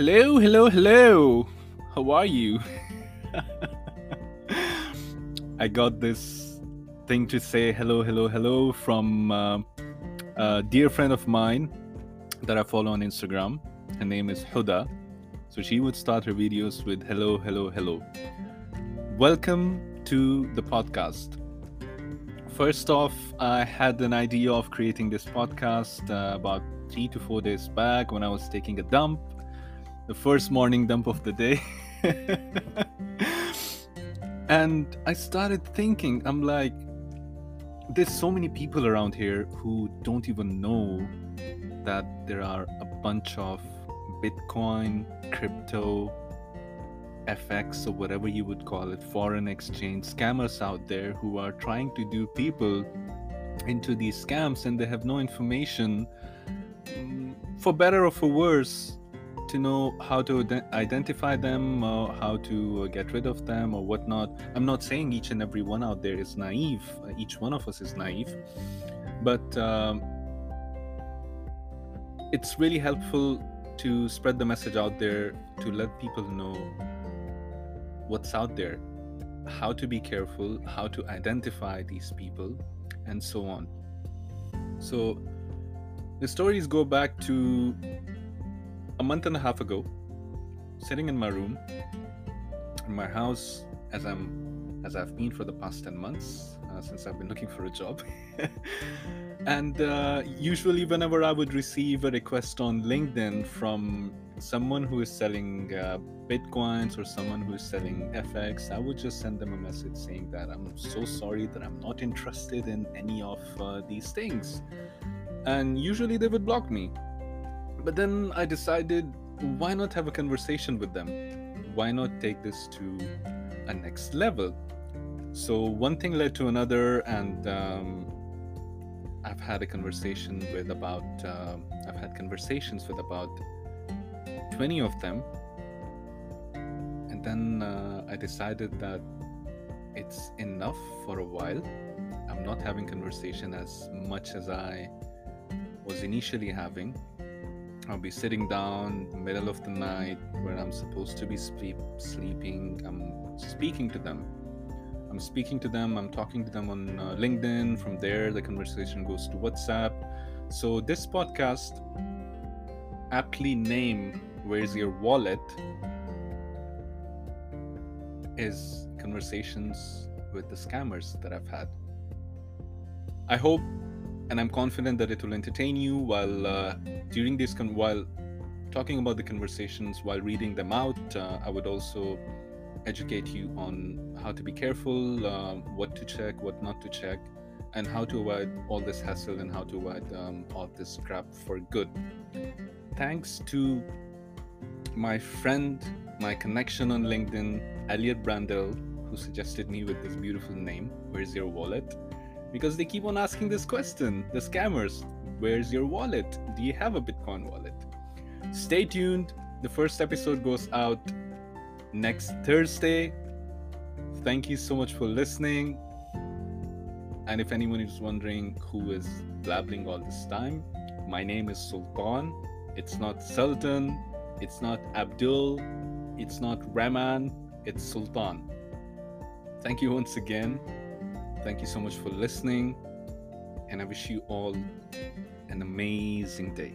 Hello, hello, hello. How are you? I got this thing to say hello, hello, hello from uh, a dear friend of mine that I follow on Instagram. Her name is Huda. So she would start her videos with hello, hello, hello. Welcome to the podcast. First off, I had an idea of creating this podcast uh, about three to four days back when I was taking a dump the first morning dump of the day. and I started thinking, I'm like, there's so many people around here who don't even know that there are a bunch of Bitcoin, crypto, FX, or whatever you would call it, foreign exchange scammers out there who are trying to do people into these scams and they have no information, mm, for better or for worse, to know how to identify them, or how to uh, get rid of them, or whatnot. I'm not saying each and every one out there is naive. Uh, each one of us is naive, but um, it's really helpful to spread the message out there to let people know what's out there, how to be careful, how to identify these people, and so on. So the stories go back to a month and a half ago, sitting in my room, in my house, as I'm as I've been for the past 10 months uh, since I've been looking for a job. and uh, usually, whenever I would receive a request on LinkedIn from someone who is selling uh, bitcoins or someone who is selling FX, I would just send them a message saying that I'm so sorry that I'm not interested in any of uh, these things. And usually, they would block me but then I decided, why not have a conversation with them? Why not take this to a next level? So one thing led to another, and um, I've had a conversation with about, uh, I've had conversations with about 20 of them. And then uh, I decided that it's enough for a while. I'm not having conversation as much as I was initially having I'll be sitting down middle of the night where I'm supposed to be sleep sleeping. I'm speaking to them. I'm speaking to them. I'm talking to them on uh, LinkedIn. From there, the conversation goes to WhatsApp. So this podcast, aptly named "Where's Your Wallet," is conversations with the scammers that I've had. I hope and I'm confident that it will entertain you while uh, during this con- while talking about the conversations while reading them out. Uh, I would also educate you on how to be careful, uh, what to check, what not to check, and how to avoid all this hassle and how to avoid um, all this crap for good. Thanks to my friend, my connection on LinkedIn, Elliot Brandel, who suggested me with this beautiful name, Where's Your Wallet? Because they keep on asking this question the scammers where's your wallet? Do you have a bitcoin wallet? Stay tuned. The first episode goes out next thursday. Thank you so much for listening. And if anyone is wondering who is blabbling all this time my name is sultan. It's not sultan. It's not abdul. It's not rahman. It's sultan. Thank you once again Thank you so much for listening, and I wish you all an amazing day.